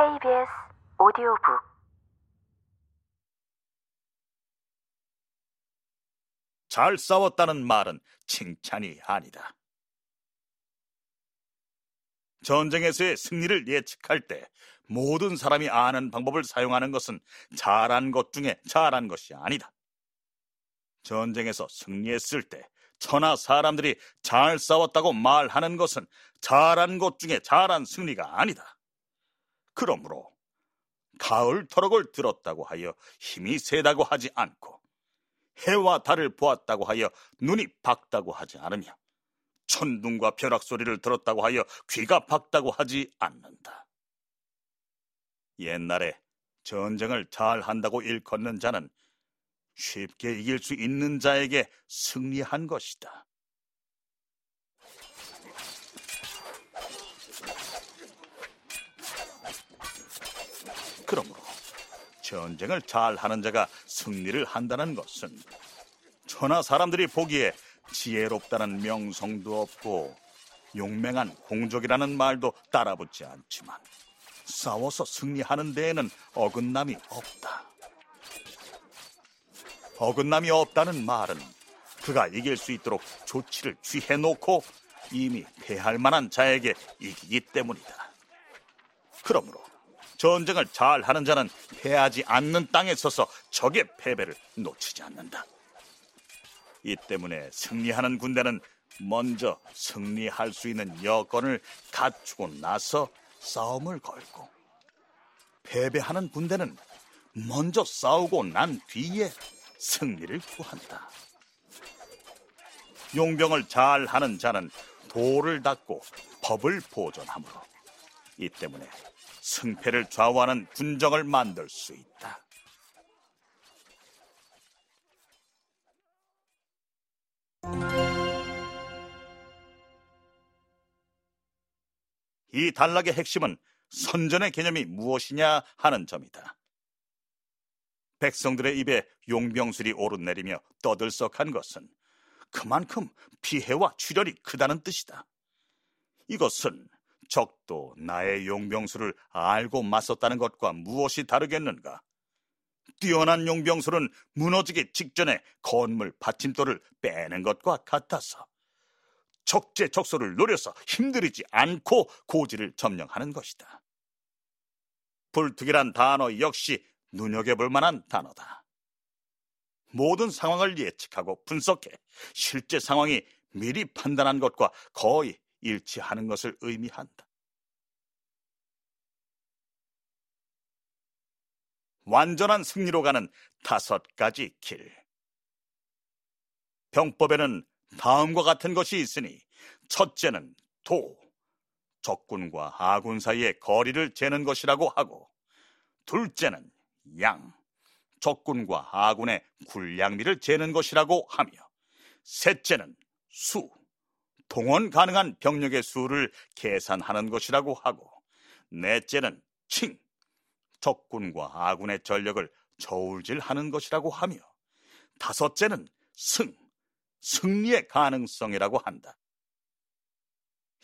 KBS 오디오북 잘 싸웠다는 말은 칭찬이 아니다. 전쟁에서의 승리를 예측할 때 모든 사람이 아는 방법을 사용하는 것은 잘한 것 중에 잘한 것이 아니다. 전쟁에서 승리했을 때 천하 사람들이 잘 싸웠다고 말하는 것은 잘한 것 중에 잘한 승리가 아니다. 그러므로 가을 터럭을 들었다고 하여 힘이 세다고 하지 않고 해와 달을 보았다고 하여 눈이 밝다고 하지 않으며 천둥과 벼락 소리를 들었다고 하여 귀가 밝다고 하지 않는다. 옛날에 전쟁을 잘 한다고 일컫는 자는 쉽게 이길 수 있는 자에게 승리한 것이다. 그러므로 전쟁을 잘 하는 자가 승리를 한다는 것은 천하 사람들이 보기에 지혜롭다는 명성도 없고 용맹한 공적이라는 말도 따라붙지 않지만 싸워서 승리하는 데에는 어긋남이 없다. 어긋남이 없다는 말은 그가 이길 수 있도록 조치를 취해 놓고 이미 패할 만한 자에게 이기기 때문이다. 그러므로 전쟁을 잘 하는 자는 패하지 않는 땅에 서서 적의 패배를 놓치지 않는다. 이 때문에 승리하는 군대는 먼저 승리할 수 있는 여건을 갖추고 나서 싸움을 걸고 패배하는 군대는 먼저 싸우고 난 뒤에 승리를 구한다. 용병을 잘 하는 자는 도를 닦고 법을 보존하므로 이 때문에 승패를 좌우하는 군정을 만들 수 있다. 이 단락의 핵심은 선전의 개념이 무엇이냐 하는 점이다. 백성들의 입에 용병술이 오르내리며 떠들썩한 것은 그만큼 피해와 출혈이 크다는 뜻이다. 이것은 적도 나의 용병술을 알고 맞섰다는 것과 무엇이 다르겠는가? 뛰어난 용병술은 무너지기 직전에 건물 받침돌을 빼는 것과 같아서 적재적소를 노려서 힘들이지 않고 고지를 점령하는 것이다. 불특이란 단어 역시 눈여겨볼 만한 단어다. 모든 상황을 예측하고 분석해 실제 상황이 미리 판단한 것과 거의 일치하는 것을 의미한다. 완전한 승리로 가는 다섯 가지 길. 병법에는 다음과 같은 것이 있으니 첫째는 도, 적군과 아군 사이의 거리를 재는 것이라고 하고 둘째는 양, 적군과 아군의 군량미를 재는 것이라고 하며 셋째는 수, 동원 가능한 병력의 수를 계산하는 것이라고 하고 넷째는 칭, 적군과 아군의 전력을 저울질하는 것이라고 하며 다섯째는 승, 승리의 가능성이라고 한다.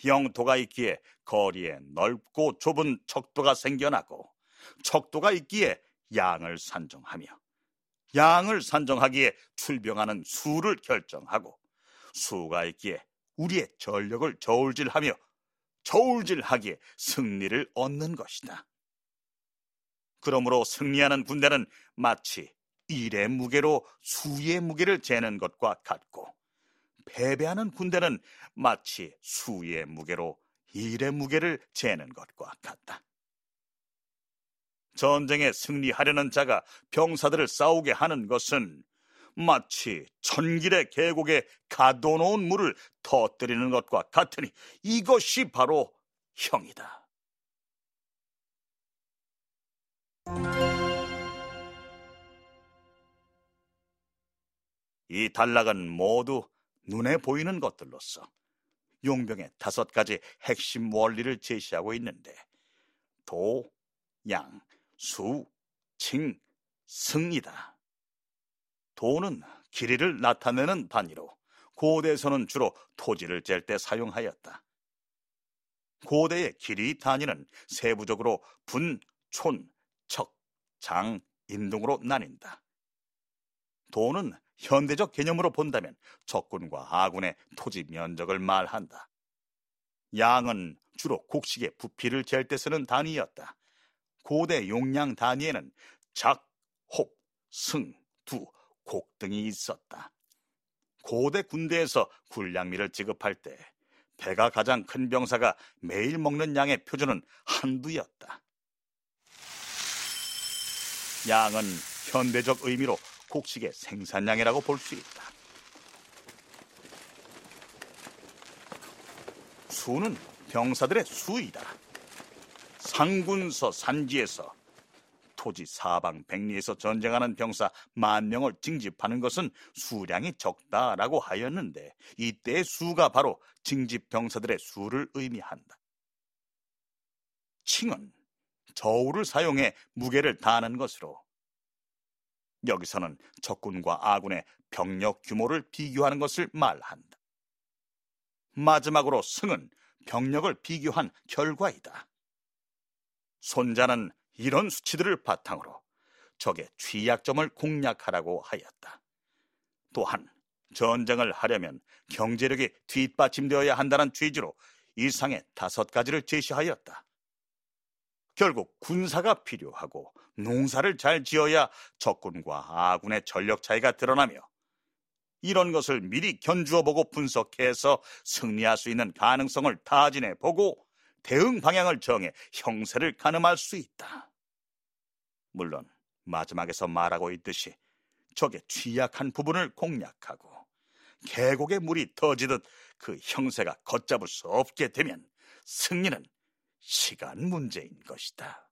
영토가 있기에 거리에 넓고 좁은 척도가 생겨나고 척도가 있기에 양을 산정하며 양을 산정하기에 출병하는 수를 결정하고 수가 있기에 우리의 전력을 저울질하며 저울질하기에 승리를 얻는 것이다. 그러므로 승리하는 군대는 마치 일의 무게로 수의 무게를 재는 것과 같고 패배하는 군대는 마치 수의 무게로 일의 무게를 재는 것과 같다. 전쟁에 승리하려는 자가 병사들을 싸우게 하는 것은 마치 천길의 계곡에 가둬놓은 물을 터뜨리는 것과 같으니 이것이 바로 형이다. 이 단락은 모두 눈에 보이는 것들로서 용병의 다섯 가지 핵심 원리를 제시하고 있는데 도, 양, 수, 칭, 승이다. 도는 길이를 나타내는 단위로 고대에서는 주로 토지를 잴 때 사용하였다. 고대의 길이 단위는 세부적으로 분, 촌, 척, 장, 인 등으로 나뉜다. 도는 현대적 개념으로 본다면 적군과 아군의 토지 면적을 말한다. 양은 주로 곡식의 부피를 잴 때 쓰는 단위였다. 고대 용량 단위에는 작, 홉, 승, 두, 곡 등이 있었다. 고대 군대에서 군량미를 지급할 때 배가 가장 큰 병사가 매일 먹는 양의 표준은 한두였다. 양은 현대적 의미로 곡식의 생산량이라고 볼 수 있다. 수는 병사들의 수이다. 상군서 산지에서 토지 사방 백리에서 전쟁하는 병사 만 명을 징집하는 것은 수량이 적다라고 하였는데 이때의 수가 바로 징집 병사들의 수를 의미한다. 칭은 저울을 사용해 무게를 다하는 것으로 여기서는 적군과 아군의 병력 규모를 비교하는 것을 말한다. 마지막으로 승은 병력을 비교한 결과이다. 손자는 이런 수치들을 바탕으로 적의 취약점을 공략하라고 하였다. 또한 전쟁을 하려면 경제력이 뒷받침되어야 한다는 취지로 이상의 다섯 가지를 제시하였다. 결국 군사가 필요하고 농사를 잘 지어야 적군과 아군의 전력 차이가 드러나며 이런 것을 미리 견주어 보고 분석해서 승리할 수 있는 가능성을 타진해 보고 대응 방향을 정해 형세를 가늠할 수 있다. 물론 마지막에서 말하고 있듯이 적의 취약한 부분을 공략하고 계곡에 물이 터지듯 그 형세가 걷잡을 수 없게 되면 승리는 시간 문제인 것이다.